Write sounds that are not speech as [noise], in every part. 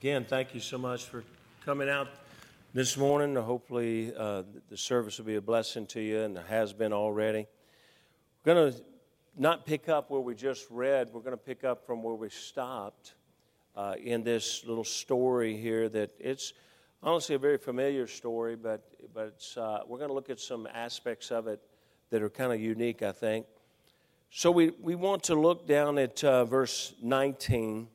Again, thank you so much for coming out this morning. Hopefully, uh, the service will be a blessing to you, and it has been already. We're going to not pick up where we just read, we're going to pick up from where we stopped uh, in this little story here that it's honestly a very familiar story, but, but uh, we're going to look at some aspects of it that are kind of unique, I think. So we, we want to look down at uh, verse 19.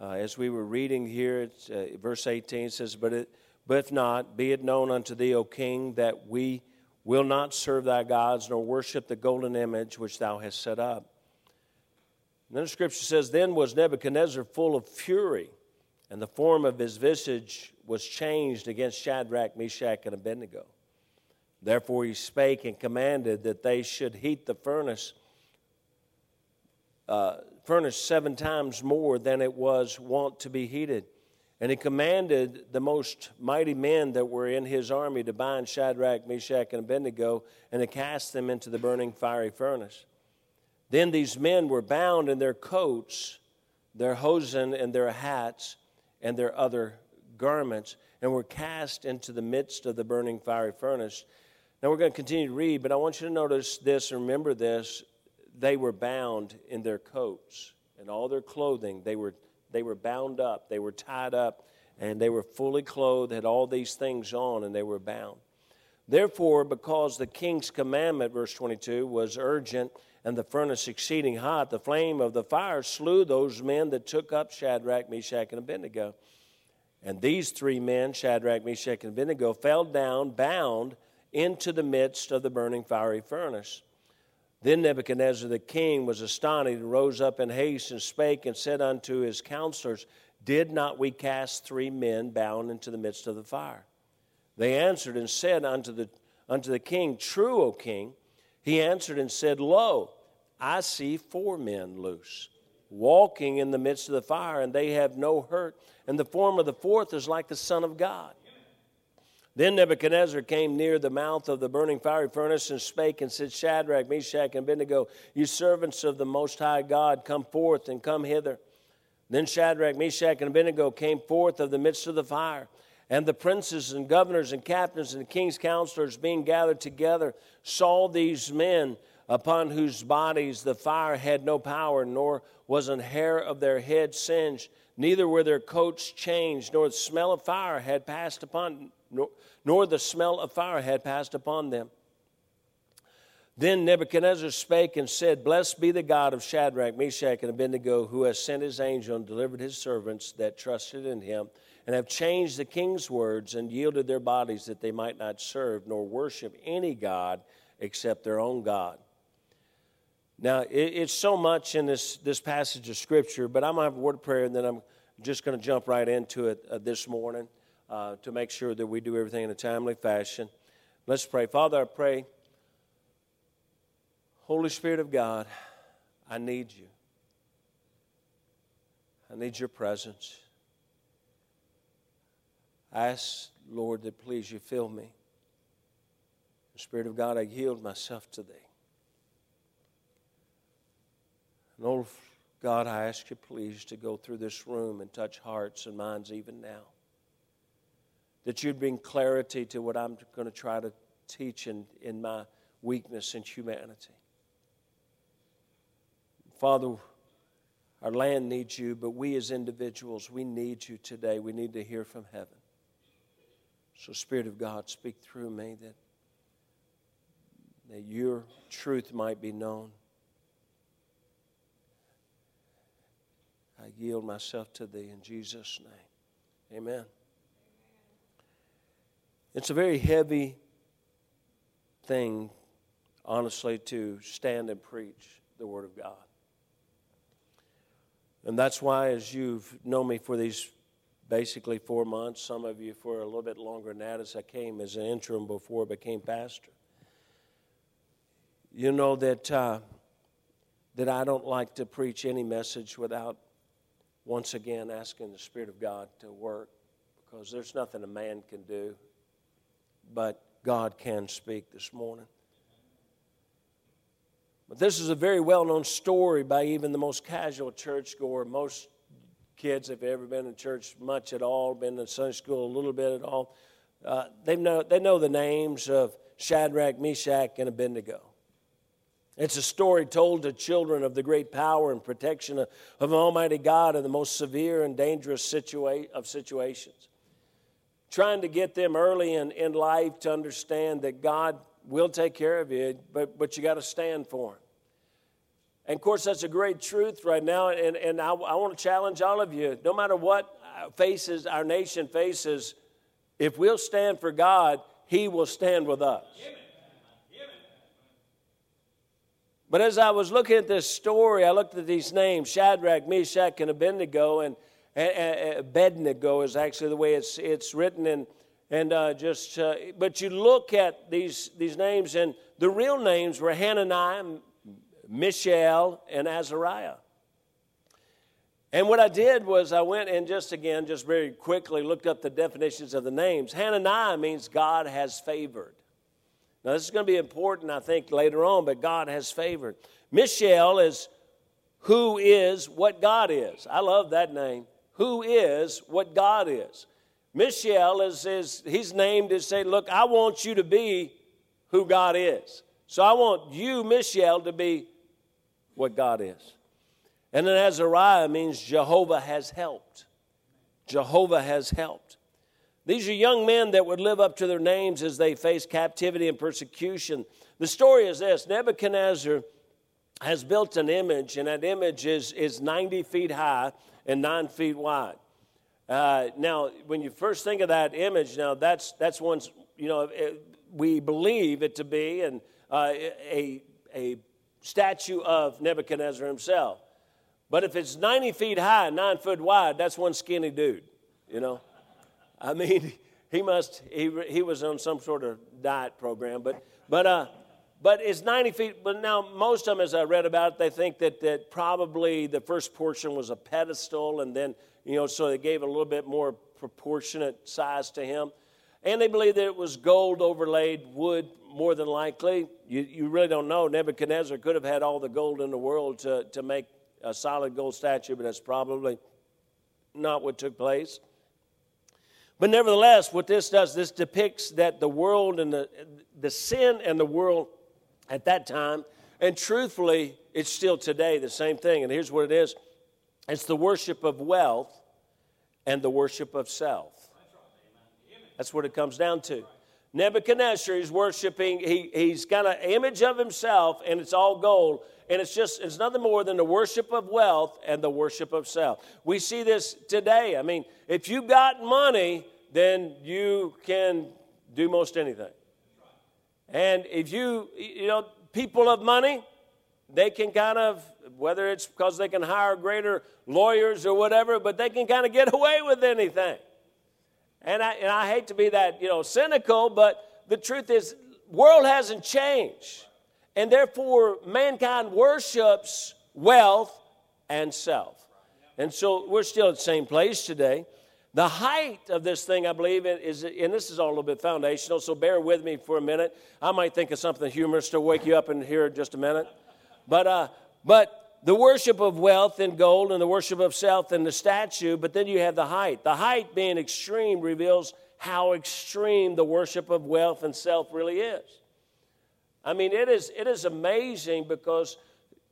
Uh, as we were reading here, uh, verse 18 says, but, it, but if not, be it known unto thee, O king, that we will not serve thy gods nor worship the golden image which thou hast set up. And then the scripture says, Then was Nebuchadnezzar full of fury, and the form of his visage was changed against Shadrach, Meshach, and Abednego. Therefore he spake and commanded that they should heat the furnace, uh, furnace seven times more than it was wont to be heated. And he commanded the most mighty men that were in his army to bind Shadrach, Meshach, and Abednego and to cast them into the burning fiery furnace. Then these men were bound in their coats, their hosen, and their hats, and their other garments, and were cast into the midst of the burning fiery furnace. Now we're going to continue to read, but I want you to notice this and remember this. They were bound in their coats and all their clothing. They were, they were bound up, they were tied up, and they were fully clothed, had all these things on, and they were bound. Therefore, because the king's commandment, verse 22, was urgent and the furnace exceeding hot, the flame of the fire slew those men that took up Shadrach, Meshach, and Abednego. And these three men, Shadrach, Meshach, and Abednego, fell down, bound into the midst of the burning fiery furnace. Then Nebuchadnezzar the king was astonished and rose up in haste and spake and said unto his counselors, Did not we cast three men bound into the midst of the fire? They answered and said unto the, unto the king, True, O king. He answered and said, Lo, I see four men loose, walking in the midst of the fire, and they have no hurt, and the form of the fourth is like the Son of God. Then Nebuchadnezzar came near the mouth of the burning fiery furnace and spake and said, Shadrach, Meshach, and Abednego, you servants of the Most High God, come forth and come hither. Then Shadrach, Meshach, and Abednego came forth of the midst of the fire. And the princes and governors and captains and the king's counselors, being gathered together, saw these men upon whose bodies the fire had no power, nor was an hair of their head singed, neither were their coats changed, nor the smell of fire had passed upon nor, nor the smell of fire had passed upon them. Then Nebuchadnezzar spake and said, Blessed be the God of Shadrach, Meshach, and Abednego, who has sent his angel and delivered his servants that trusted in him, and have changed the king's words and yielded their bodies that they might not serve nor worship any God except their own God. Now, it's so much in this, this passage of Scripture, but I'm going to have a word of prayer and then I'm just going to jump right into it uh, this morning uh, to make sure that we do everything in a timely fashion. Let's pray. Father, I pray, Holy Spirit of God, I need you. I need your presence. I ask, Lord, that please you fill me. Spirit of God, I yield myself to thee. And oh, God, I ask you, please, to go through this room and touch hearts and minds even now that you'd bring clarity to what I'm going to try to teach in, in my weakness and humanity. Father, our land needs you, but we as individuals, we need you today. We need to hear from heaven. So, Spirit of God, speak through me that, that your truth might be known. I yield myself to thee in Jesus' name. Amen. It's a very heavy thing, honestly, to stand and preach the Word of God. And that's why, as you've known me for these basically four months, some of you for a little bit longer than that, as I came as an interim before I became pastor, you know that, uh, that I don't like to preach any message without once again asking the Spirit of God to work because there's nothing a man can do but God can speak this morning. But this is a very well known story by even the most casual churchgoer. Most kids, they've ever been in church much at all, been in Sunday school a little bit at all, uh, they, know, they know the names of Shadrach, Meshach, and Abednego. It's a story told to children of the great power and protection of, of Almighty God in the most severe and dangerous situa- of situations. Trying to get them early in, in life to understand that God will take care of you, but, but you got to stand for Him. And of course, that's a great truth right now. And, and I, I want to challenge all of you no matter what uh, faces our nation faces, if we'll stand for God, He will stand with us. But as I was looking at this story, I looked at these names Shadrach, Meshach, and Abednego. And Abednego is actually the way it's, it's written. And, and uh, just, uh, but you look at these, these names, and the real names were Hananiah, Mishael, and Azariah. And what I did was I went and just again, just very quickly looked up the definitions of the names. Hananiah means God has favored. Now, this is going to be important, I think, later on, but God has favored. Mishael is who is what God is. I love that name. Who is what God is. Mishael is, is he's named to say, Look, I want you to be who God is. So I want you, Mishael, to be what God is. And then Azariah means Jehovah has helped. Jehovah has helped. These are young men that would live up to their names as they face captivity and persecution. The story is this Nebuchadnezzar has built an image, and that image is, is 90 feet high and 9 feet wide. Uh, now, when you first think of that image, now that's, that's one, you know, it, we believe it to be and, uh, a, a statue of Nebuchadnezzar himself. But if it's 90 feet high, 9 foot wide, that's one skinny dude, you know? I mean, [laughs] he must, he, he was on some sort of diet program, but, but, uh, but it's 90 feet. But now, most of them, as I read about it, they think that, that probably the first portion was a pedestal, and then, you know, so they gave a little bit more proportionate size to him. And they believe that it was gold overlaid wood, more than likely. You, you really don't know. Nebuchadnezzar could have had all the gold in the world to, to make a solid gold statue, but that's probably not what took place. But nevertheless, what this does, this depicts that the world and the, the sin and the world at that time, and truthfully, it's still today the same thing. And here's what it is it's the worship of wealth and the worship of self. That's what it comes down to. Nebuchadnezzar is worshiping, he, he's got an image of himself, and it's all gold. And it's just, it's nothing more than the worship of wealth and the worship of self. We see this today. I mean, if you've got money, then you can do most anything. And if you, you know, people of money, they can kind of, whether it's because they can hire greater lawyers or whatever, but they can kind of get [laughs] away with anything. And I, and I hate to be that, you know, cynical, but the truth is, world hasn't changed. And therefore, mankind worships wealth and self. And so we're still at the same place today. The height of this thing, I believe, is, and this is all a little bit foundational, so bear with me for a minute. I might think of something humorous to wake you up in here in just a minute. But, uh, but the worship of wealth and gold and the worship of self and the statue, but then you have the height. The height being extreme reveals how extreme the worship of wealth and self really is. I mean, it is, it is amazing because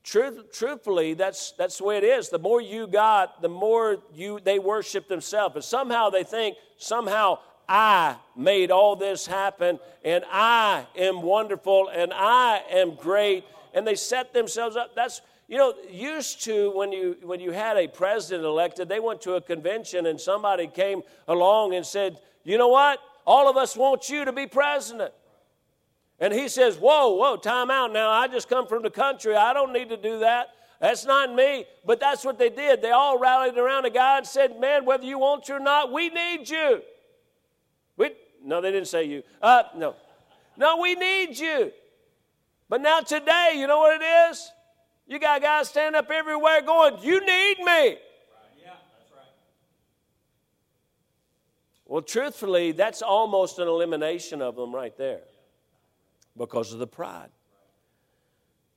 truth, truthfully, that's, that's the way it is. The more you got, the more you, they worship themselves. And somehow they think, somehow I made all this happen and I am wonderful and I am great. And they set themselves up. That's, you know, used to when you when you had a president elected, they went to a convention and somebody came along and said, "You know what? All of us want you to be president." And he says, Whoa, whoa, time out now. I just come from the country. I don't need to do that. That's not me. But that's what they did. They all rallied around a guy and said, Man, whether you want to or not, we need you. We, no, they didn't say you. Uh, no. No, we need you. But now today, you know what it is? You got guys standing up everywhere going, You need me. Well, truthfully, that's almost an elimination of them right there because of the pride.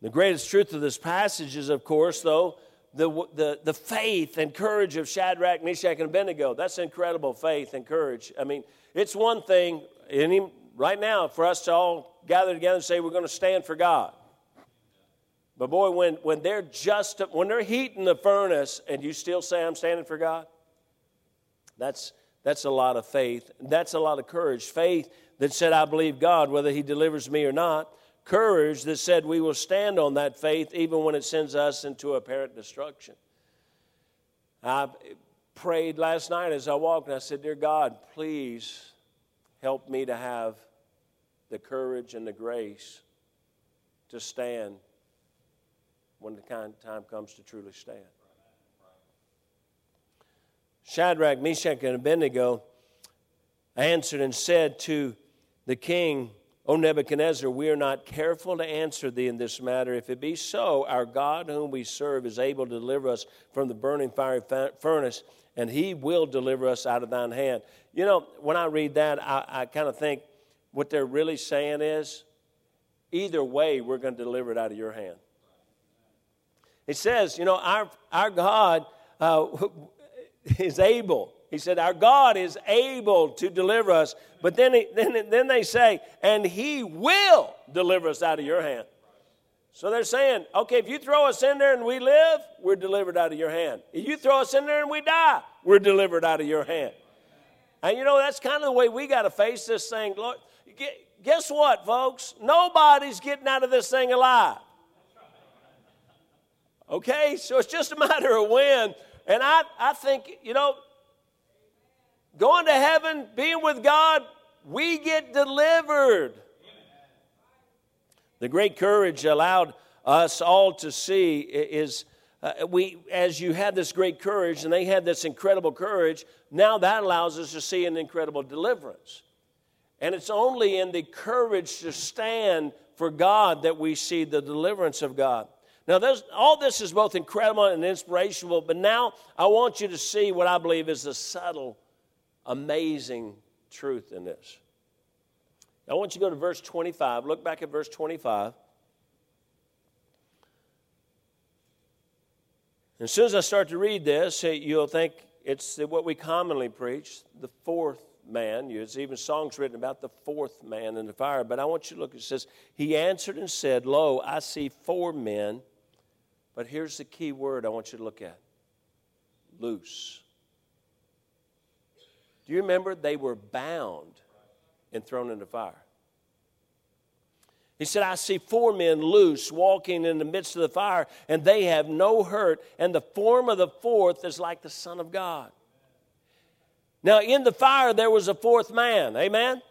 The greatest truth of this passage is, of course, though, the, the, the faith and courage of Shadrach, Meshach, and Abednego. That's incredible faith and courage. I mean, it's one thing, any, right now, for us to all gather together and say we're going to stand for God. But boy, when, when they're just when they're heating the furnace and you still say I'm standing for God, that's that's a lot of faith. That's a lot of courage. Faith that said, I believe God, whether He delivers me or not. Courage that said, we will stand on that faith even when it sends us into apparent destruction. I prayed last night as I walked, and I said, Dear God, please help me to have the courage and the grace to stand when the time comes to truly stand. Shadrach, Meshach, and Abednego answered and said to the king, O Nebuchadnezzar, we are not careful to answer thee in this matter. If it be so, our God, whom we serve, is able to deliver us from the burning fiery furnace, and he will deliver us out of thine hand. You know, when I read that, I, I kind of think what they're really saying is either way, we're going to deliver it out of your hand. It says, you know, our, our God uh, [laughs] is able. He said, Our God is able to deliver us. But then, he, then, then they say, And He will deliver us out of your hand. So they're saying, okay, if you throw us in there and we live, we're delivered out of your hand. If you throw us in there and we die, we're delivered out of your hand. And you know, that's kind of the way we got to face this thing. Lord, guess what, folks? Nobody's getting out of this thing alive. Okay? So it's just a matter of when. And I, I think, you know, going to heaven, being with God, we get delivered. The great courage allowed us all to see is uh, we as you had this great courage and they had this incredible courage now that allows us to see an incredible deliverance and it's only in the courage to stand for god that we see the deliverance of god now all this is both incredible and inspirational but now i want you to see what i believe is the subtle amazing truth in this. I want you to go to verse 25. Look back at verse 25. As soon as I start to read this, you'll think it's what we commonly preach the fourth man. There's even songs written about the fourth man in the fire. But I want you to look. It says, He answered and said, Lo, I see four men. But here's the key word I want you to look at loose. Do you remember? They were bound and thrown into fire. He said, I see four men loose walking in the midst of the fire, and they have no hurt, and the form of the fourth is like the Son of God. Now, in the fire, there was a fourth man. Amen?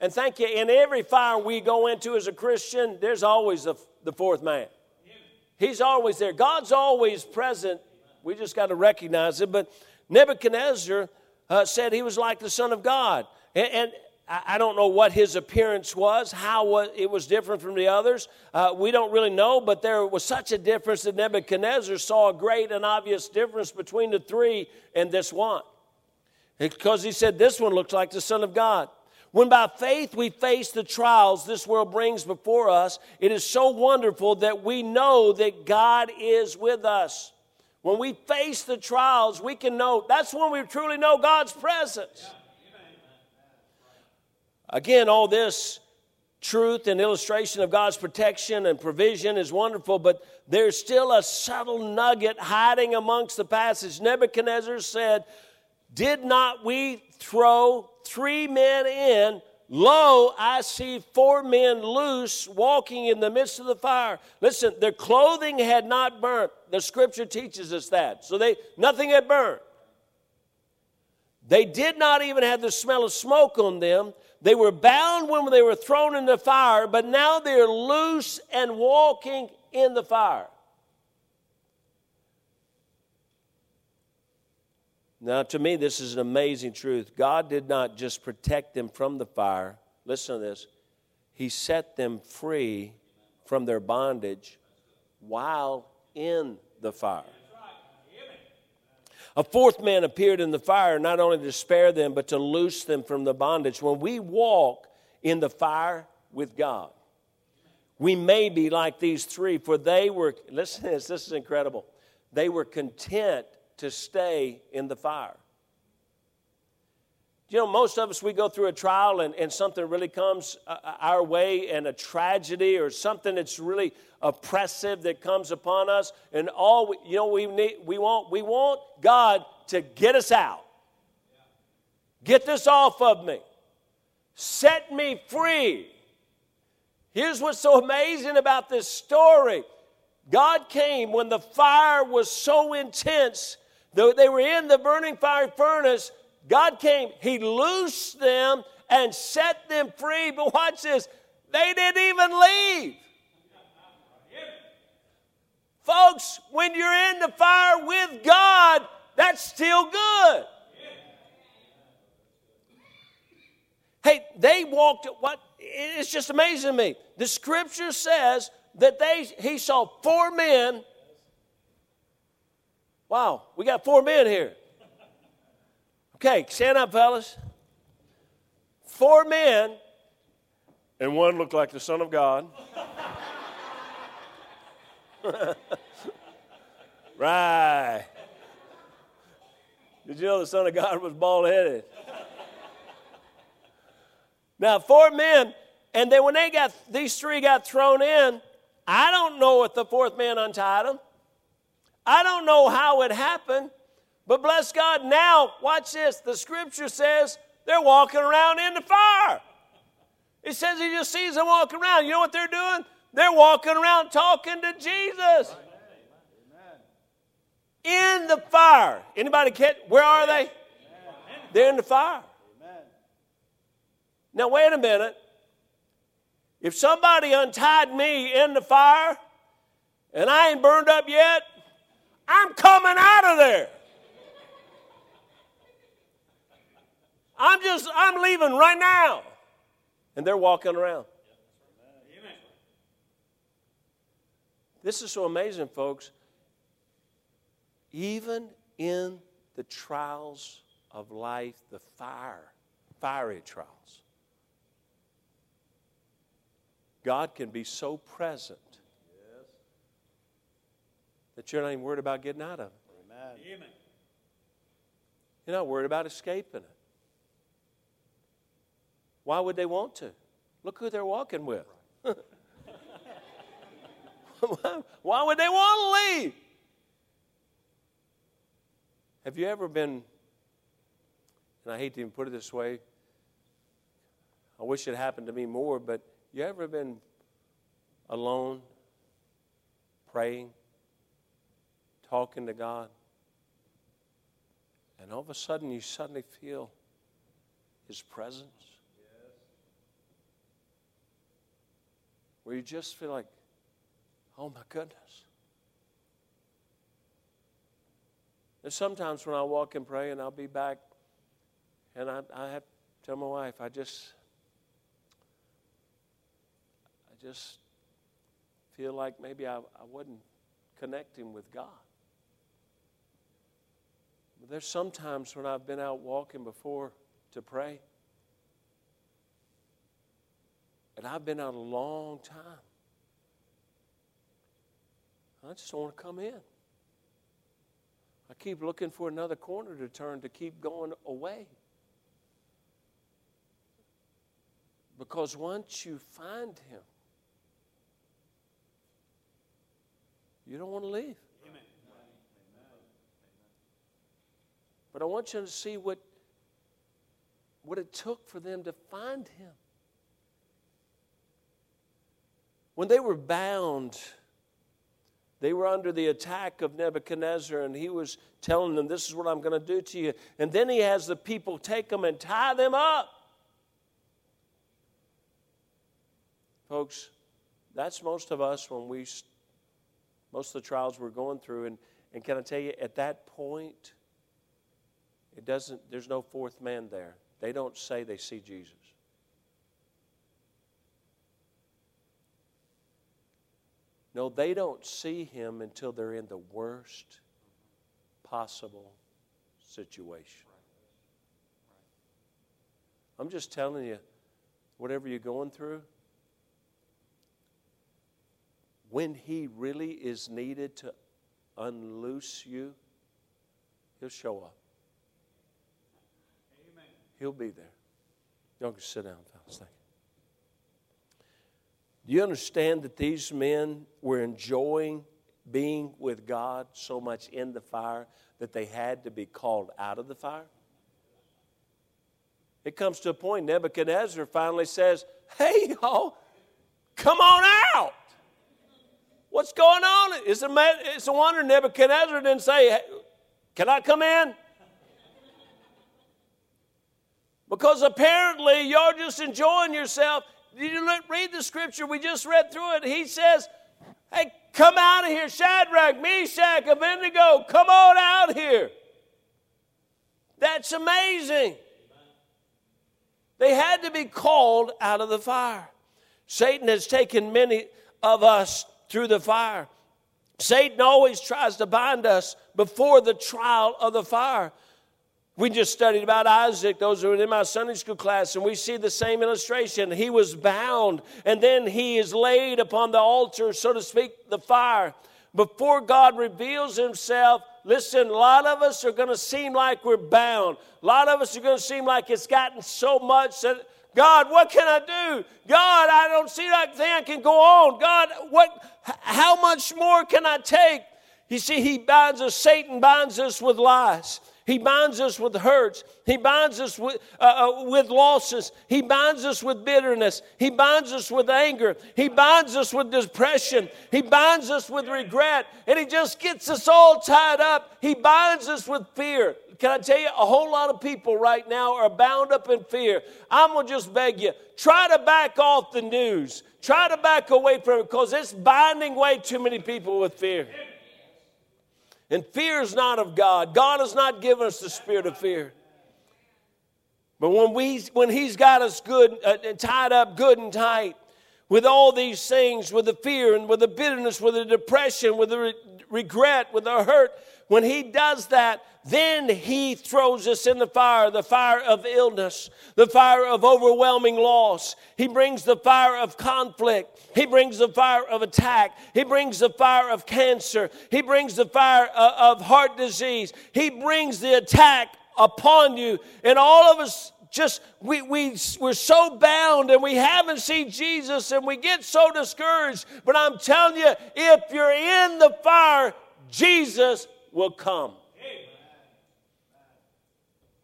And thank you. In every fire we go into as a Christian, there's always a, the fourth man. He's always there. God's always present. We just got to recognize it. But Nebuchadnezzar uh, said he was like the Son of God. And, and I don't know what his appearance was, how it was different from the others. Uh, we don't really know, but there was such a difference that Nebuchadnezzar saw a great and obvious difference between the three and this one. Because he said, This one looks like the Son of God. When by faith we face the trials this world brings before us, it is so wonderful that we know that God is with us. When we face the trials, we can know that's when we truly know God's presence. Again, all this truth and illustration of God's protection and provision is wonderful, but there's still a subtle nugget hiding amongst the passage. Nebuchadnezzar said, Did not we throw three men in Lo, I see four men loose walking in the midst of the fire. Listen, their clothing had not burnt. The scripture teaches us that. So they nothing had burnt. They did not even have the smell of smoke on them. They were bound when they were thrown in the fire, but now they're loose and walking in the fire. Now, to me, this is an amazing truth. God did not just protect them from the fire. Listen to this. He set them free from their bondage while in the fire. A fourth man appeared in the fire, not only to spare them, but to loose them from the bondage. When we walk in the fire with God, we may be like these three, for they were, listen to this, this is incredible. they were content to stay in the fire. You know, most of us, we go through a trial and, and something really comes uh, uh, our way and a tragedy or something that's really oppressive that comes upon us. And all, we, you know, we, need, we, want, we want God to get us out. Get this off of me. Set me free. Here's what's so amazing about this story God came when the fire was so intense, though they were in the burning fire furnace God came, He loosed them and set them free. But watch this, they didn't even leave. Folks, when you're in the fire with God, that's still good. Hey, they walked what it's just amazing to me. The scripture says that they he saw four men. Wow, we got four men here. Okay, stand up, fellas. Four men, and one looked like the Son of God. [laughs] right. Did you know the Son of God was bald headed? now, four men, and then when they got, these three got thrown in, I don't know if the fourth man untied them. I don't know how it happened. But bless God, now, watch this. The scripture says they're walking around in the fire. It says he just sees them walking around. You know what they're doing? They're walking around talking to Jesus. In the fire. Anybody catch? Where are they? They're in the fire. Now, wait a minute. If somebody untied me in the fire and I ain't burned up yet, I'm coming out of there. I'm just, I'm leaving right now. And they're walking around. This is so amazing, folks. Even in the trials of life, the fire, fiery trials, God can be so present that you're not even worried about getting out of it. Amen. You're not worried about escaping it. Why would they want to? Look who they're walking with. [laughs] Why would they want to leave? Have you ever been, and I hate to even put it this way, I wish it happened to me more, but you ever been alone, praying, talking to God, and all of a sudden you suddenly feel His presence? where you just feel like, oh my goodness. And sometimes when I walk and pray and I'll be back, and I, I have to tell my wife, I just, I just feel like maybe I, I wasn't connecting with God. But there's sometimes when I've been out walking before to pray And I've been out a long time. I just don't want to come in. I keep looking for another corner to turn to keep going away. Because once you find Him, you don't want to leave. But I want you to see what, what it took for them to find Him. When they were bound, they were under the attack of Nebuchadnezzar, and he was telling them, This is what I'm going to do to you. And then he has the people take them and tie them up. Folks, that's most of us when we, most of the trials we're going through. And, and can I tell you, at that point, it doesn't, there's no fourth man there. They don't say they see Jesus. No, they don't see him until they're in the worst possible situation. I'm just telling you, whatever you're going through, when he really is needed to unloose you, He'll show up. He'll be there. Y'all can sit down, fellas. Thank you. Do you understand that these men were enjoying being with God so much in the fire that they had to be called out of the fire? It comes to a point, Nebuchadnezzar finally says, Hey, y'all, come on out. What's going on? It's a, it's a wonder Nebuchadnezzar didn't say, hey, Can I come in? Because apparently you're just enjoying yourself. Did you read the scripture? We just read through it. He says, Hey, come out of here, Shadrach, Meshach, Abednego, come on out here. That's amazing. They had to be called out of the fire. Satan has taken many of us through the fire. Satan always tries to bind us before the trial of the fire. We just studied about Isaac, those who were in my Sunday school class, and we see the same illustration. He was bound, and then he is laid upon the altar, so to speak, the fire. Before God reveals himself, listen, a lot of us are going to seem like we're bound. A lot of us are going to seem like it's gotten so much that, God, what can I do? God, I don't see that thing I can go on. God, what, how much more can I take? You see, he binds us, Satan binds us with lies. He binds us with hurts. He binds us with, uh, uh, with losses. He binds us with bitterness. He binds us with anger. He binds us with depression. He binds us with regret. And He just gets us all tied up. He binds us with fear. Can I tell you, a whole lot of people right now are bound up in fear. I'm going to just beg you try to back off the news, try to back away from it because it's binding way too many people with fear. And fear is not of God. God has not given us the spirit of fear. But when, we, when He's got us good, uh, tied up good and tight with all these things, with the fear and with the bitterness, with the depression, with the re- regret, with the hurt, when He does that, then He throws us in the fire, the fire of illness, the fire of overwhelming loss. He brings the fire of conflict. He brings the fire of attack. He brings the fire of cancer. He brings the fire uh, of heart disease. He brings the attack upon you. And all of us just, we, we, we're so bound and we haven't seen Jesus and we get so discouraged. But I'm telling you, if you're in the fire, Jesus will come.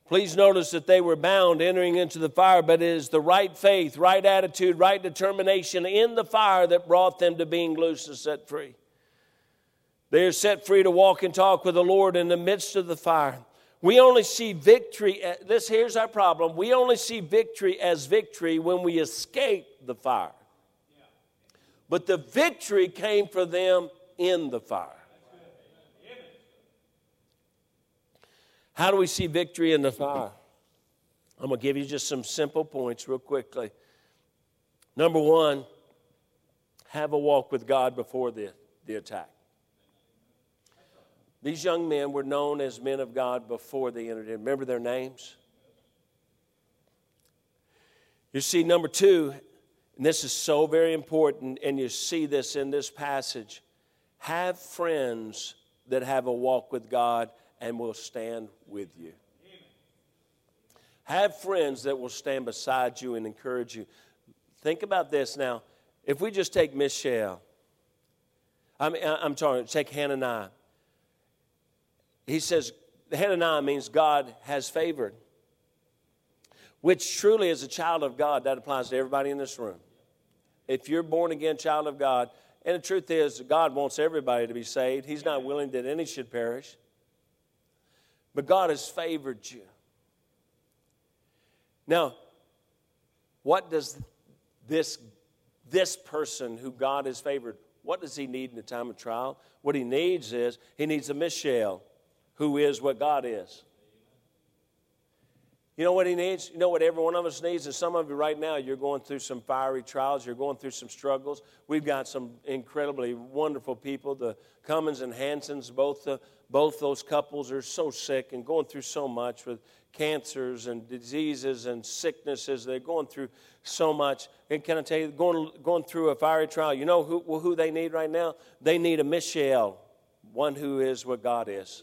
Please notice that they were bound entering into the fire, but it is the right faith, right attitude, right determination in the fire that brought them to being loose and set free. They are set free to walk and talk with the Lord in the midst of the fire. We only see victory, this here's our problem. We only see victory as victory when we escape the fire. But the victory came for them in the fire. How do we see victory in the fire? I'm going to give you just some simple points real quickly. Number one, have a walk with God before the, the attack. These young men were known as men of God before they entered in. Remember their names? You see, number two, and this is so very important, and you see this in this passage have friends that have a walk with God and will stand with you. Have friends that will stand beside you and encourage you. Think about this now. If we just take Mishael, I'm, I'm talking, take Hananiah. He says, Hananiah means God has favored, which truly, as a child of God, that applies to everybody in this room. If you're born again child of God, and the truth is, God wants everybody to be saved. He's not willing that any should perish. But God has favored you. Now, what does this, this person who God has favored, what does he need in the time of trial? What he needs is he needs a Mishael who is what God is. You know what he needs? You know what every one of us needs? And some of you right now, you're going through some fiery trials, you're going through some struggles. We've got some incredibly wonderful people, the Cummins and Hansons, both the both those couples are so sick and going through so much with cancers and diseases and sicknesses. They're going through so much. And can I tell you, going, going through a fiery trial, you know who, who they need right now? They need a Mishael one who is what God is.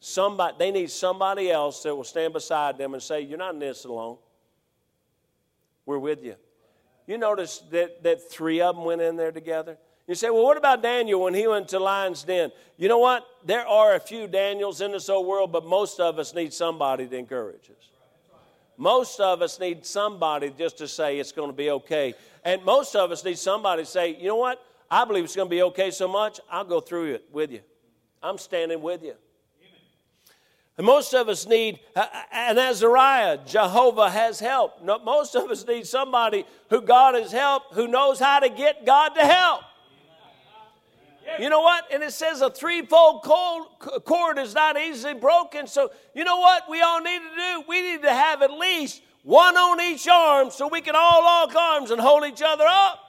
Somebody, they need somebody else that will stand beside them and say, You're not in this alone. We're with you. You notice that, that three of them went in there together? You say, well, what about Daniel when he went to lion's den? You know what? There are a few Daniels in this old world, but most of us need somebody to encourage us. Most of us need somebody just to say it's going to be okay. And most of us need somebody to say, you know what? I believe it's going to be okay so much, I'll go through it with you. I'm standing with you. And most of us need uh, uh, an Azariah. Jehovah has help. Most of us need somebody who God has helped, who knows how to get God to help. You know what? And it says a threefold cord is not easily broken. So, you know what we all need to do? We need to have at least one on each arm so we can all lock arms and hold each other up.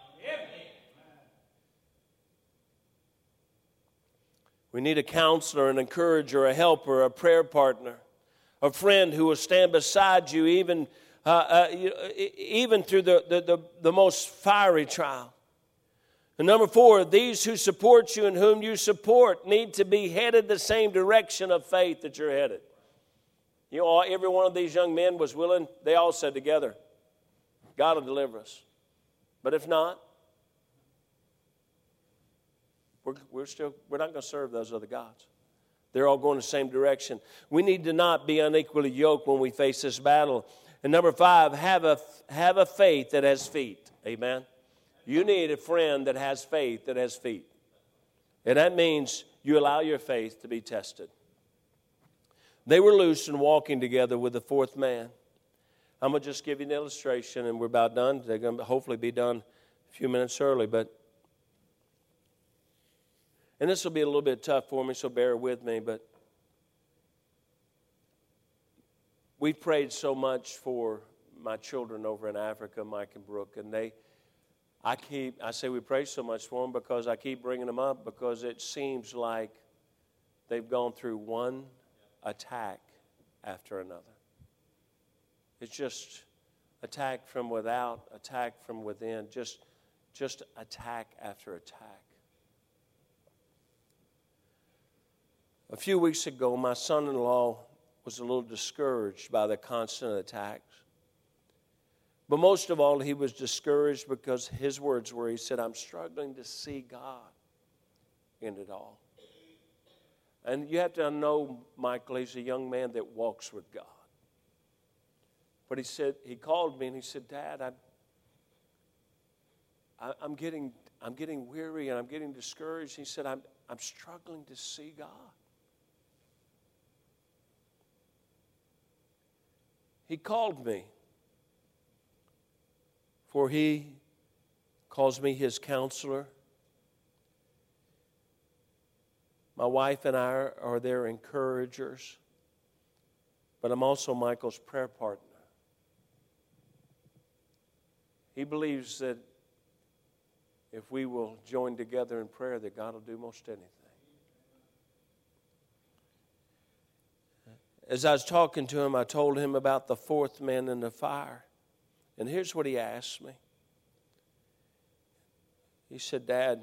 We need a counselor, an encourager, a helper, a prayer partner, a friend who will stand beside you even, uh, uh, even through the, the, the, the most fiery trial. And number four, these who support you and whom you support need to be headed the same direction of faith that you're headed. You know, every one of these young men was willing, they all said together, God will deliver us. But if not, we're, we're still we're not going to serve those other gods. They're all going the same direction. We need to not be unequally yoked when we face this battle. And number five, have a have a faith that has feet. Amen. You need a friend that has faith that has feet. And that means you allow your faith to be tested. They were loose and walking together with the fourth man. I'm going to just give you an illustration, and we're about done. They're going to hopefully be done a few minutes early, but. And this will be a little bit tough for me, so bear with me, but. We've prayed so much for my children over in Africa, Mike and Brooke, and they I keep, I say we pray so much for them because I keep bringing them up because it seems like they've gone through one attack after another. It's just attack from without, attack from within, just, just attack after attack. A few weeks ago, my son in law was a little discouraged by the constant attacks. But most of all, he was discouraged because his words were, he said, I'm struggling to see God in it all. And you have to know Michael, he's a young man that walks with God. But he said, he called me and he said, Dad, I'm, I, am getting, I'm getting weary and I'm getting discouraged. He said, I'm, I'm struggling to see God. He called me for he calls me his counselor. My wife and I are their encouragers, but I'm also Michael's prayer partner. He believes that if we will join together in prayer, that God will do most anything. As I was talking to him, I told him about the fourth man in the fire. And here's what he asked me He said, Dad,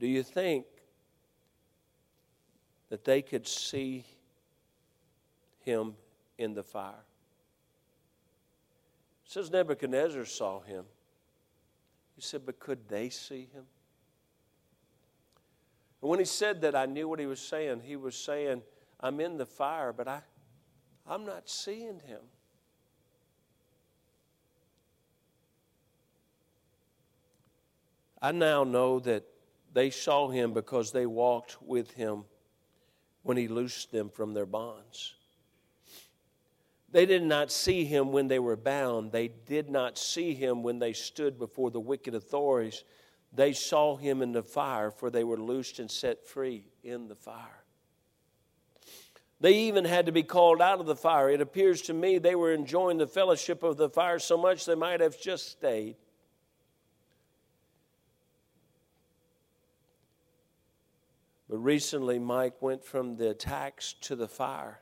do you think that they could see him in the fire? It says Nebuchadnezzar saw him. He said, But could they see him? And when he said that, I knew what he was saying. He was saying, I'm in the fire, but I, I'm not seeing him. I now know that they saw him because they walked with him when he loosed them from their bonds. They did not see him when they were bound. They did not see him when they stood before the wicked authorities. They saw him in the fire, for they were loosed and set free in the fire. They even had to be called out of the fire. It appears to me they were enjoying the fellowship of the fire so much they might have just stayed. But recently, Mike went from the attacks to the fire.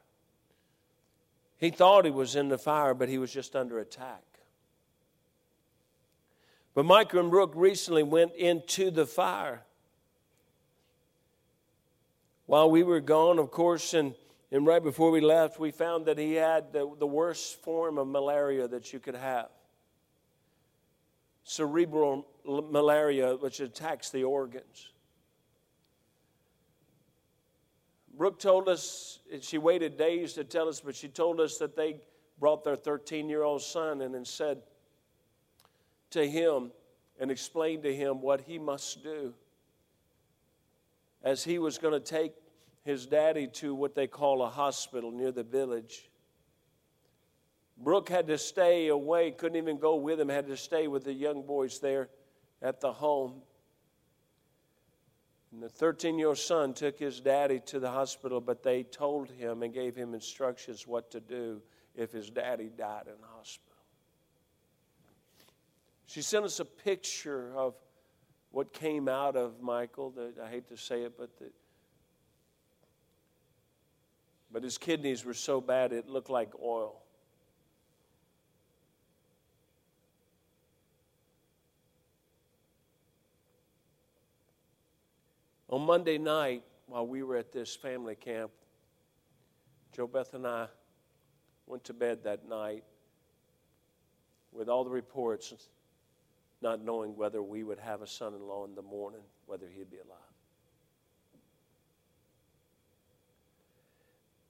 He thought he was in the fire, but he was just under attack. But Mike and Brooke recently went into the fire. While we were gone, of course, and, and right before we left, we found that he had the, the worst form of malaria that you could have cerebral malaria, which attacks the organs. Brooke told us, she waited days to tell us, but she told us that they brought their 13 year old son and said to him and explained to him what he must do as he was going to take his daddy to what they call a hospital near the village. Brooke had to stay away, couldn't even go with him, had to stay with the young boys there at the home. And the 13 year old son took his daddy to the hospital, but they told him and gave him instructions what to do if his daddy died in the hospital. She sent us a picture of what came out of Michael. That I hate to say it, but the, but his kidneys were so bad it looked like oil. On Monday night, while we were at this family camp, Joe Beth and I went to bed that night with all the reports, not knowing whether we would have a son in law in the morning, whether he'd be alive.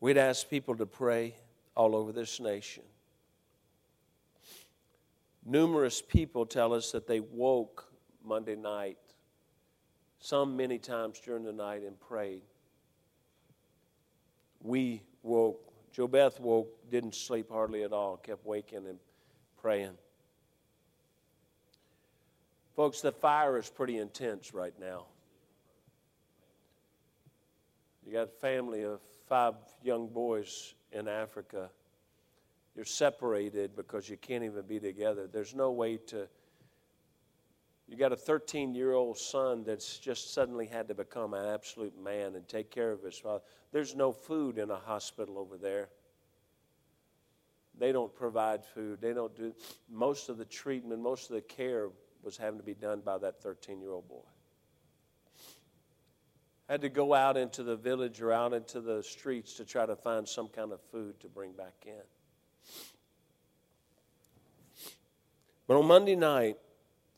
We'd ask people to pray all over this nation. Numerous people tell us that they woke Monday night some many times during the night and prayed. We woke. Joe Beth woke, didn't sleep hardly at all, kept waking and praying. Folks, the fire is pretty intense right now. You got a family of five young boys in Africa. You're separated because you can't even be together. There's no way to you got a 13 year old son that's just suddenly had to become an absolute man and take care of his father. There's no food in a hospital over there. They don't provide food. They don't do most of the treatment, most of the care was having to be done by that 13 year old boy. Had to go out into the village or out into the streets to try to find some kind of food to bring back in. But on Monday night,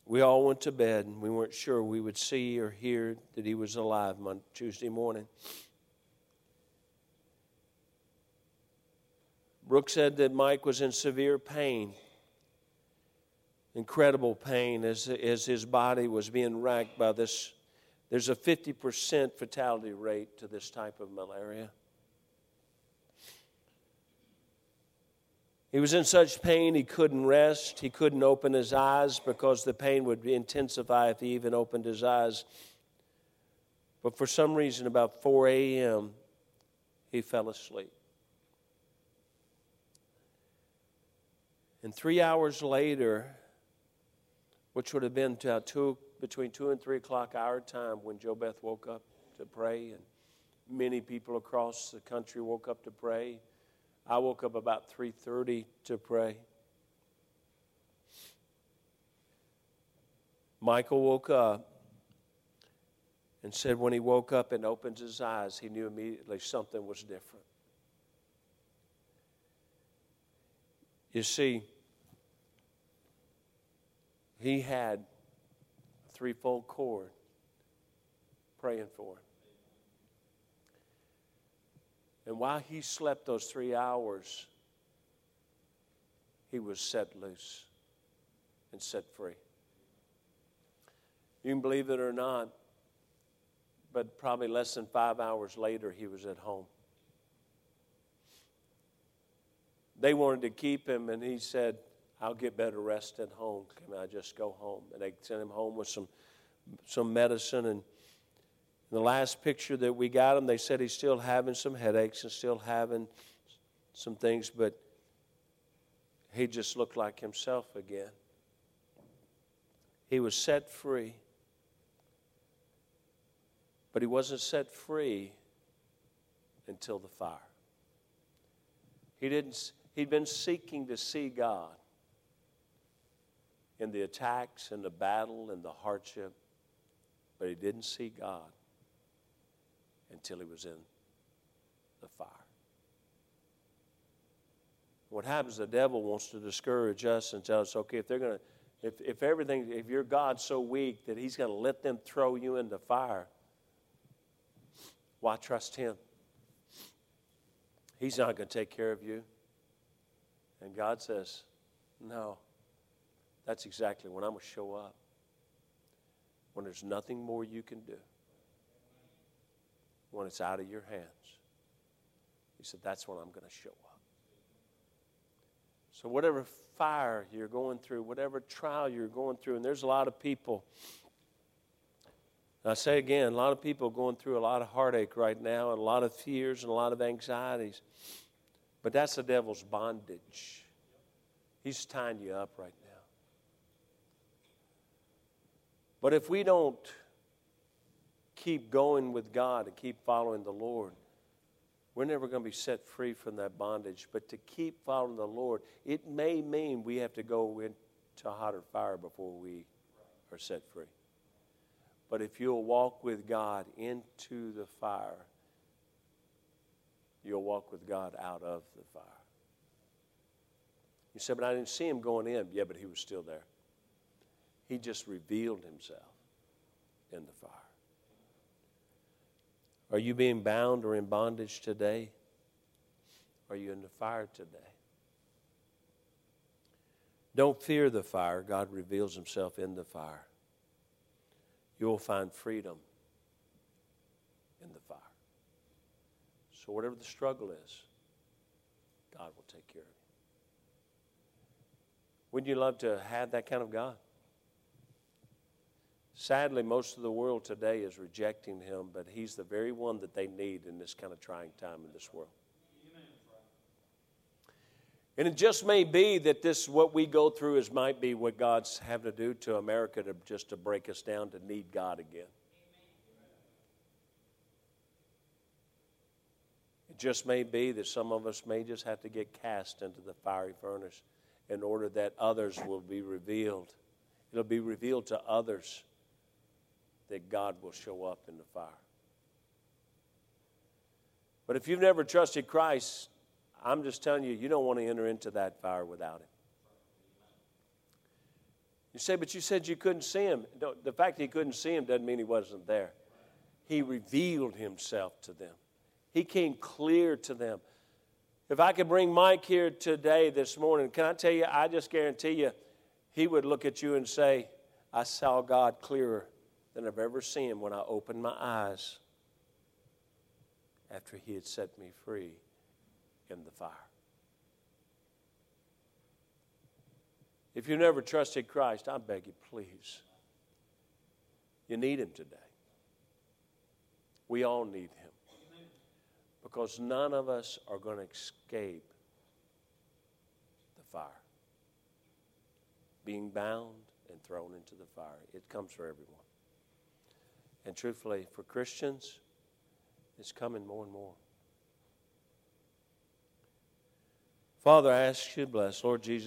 we all went to bed and we weren't sure we would see or hear that he was alive on Tuesday morning. Brooke said that Mike was in severe pain, incredible pain, as, as his body was being racked by this. There's a 50% fatality rate to this type of malaria. He was in such pain he couldn't rest. He couldn't open his eyes because the pain would intensify if he even opened his eyes. But for some reason, about 4 a.m., he fell asleep. And three hours later, which would have been uh, two, between 2 and 3 o'clock our time when Joe Beth woke up to pray, and many people across the country woke up to pray. I woke up about 3:30 to pray. Michael woke up and said when he woke up and opened his eyes, he knew immediately something was different. You see, he had a threefold cord praying for him. And while he slept those three hours, he was set loose and set free. You can believe it or not, but probably less than five hours later, he was at home. They wanted to keep him, and he said, I'll get better rest at home. Can I just go home? And they sent him home with some, some medicine and the last picture that we got him, they said he's still having some headaches and still having some things, but he just looked like himself again. He was set free. But he wasn't set free until the fire. He didn't, he'd been seeking to see God in the attacks and the battle and the hardship, but he didn't see God until he was in the fire. What happens, the devil wants to discourage us and tell us, okay, if they're going to, if, if everything, if your God's so weak that he's going to let them throw you into fire, why trust him? He's not going to take care of you. And God says, no, that's exactly when I'm going to show up. When there's nothing more you can do. When it's out of your hands. He said, that's when I'm going to show up. So, whatever fire you're going through, whatever trial you're going through, and there's a lot of people. I say again, a lot of people going through a lot of heartache right now, and a lot of fears and a lot of anxieties. But that's the devil's bondage. He's tying you up right now. But if we don't keep going with God and keep following the Lord, we're never going to be set free from that bondage. But to keep following the Lord, it may mean we have to go into hotter fire before we are set free. But if you'll walk with God into the fire, you'll walk with God out of the fire. You said, but I didn't see him going in. Yeah, but he was still there. He just revealed himself in the fire. Are you being bound or in bondage today? Are you in the fire today? Don't fear the fire. God reveals himself in the fire. You'll find freedom in the fire. So, whatever the struggle is, God will take care of you. Wouldn't you love to have that kind of God? Sadly, most of the world today is rejecting him, but he's the very one that they need in this kind of trying time in this world. And it just may be that this what we go through is might be what God's having to do to America to just to break us down to need God again. It just may be that some of us may just have to get cast into the fiery furnace in order that others will be revealed. It'll be revealed to others that God will show up in the fire. But if you've never trusted Christ, I'm just telling you, you don't want to enter into that fire without Him. You say, but you said you couldn't see Him. No, the fact that He couldn't see Him doesn't mean He wasn't there. He revealed Himself to them, He came clear to them. If I could bring Mike here today, this morning, can I tell you, I just guarantee you, he would look at you and say, I saw God clearer than I've ever seen when I opened my eyes after he had set me free in the fire. If you've never trusted Christ, I beg you, please. You need him today. We all need him. Because none of us are going to escape the fire. Being bound and thrown into the fire. It comes for everyone. And truthfully, for Christians, it's coming more and more. Father, I ask you to bless, Lord Jesus.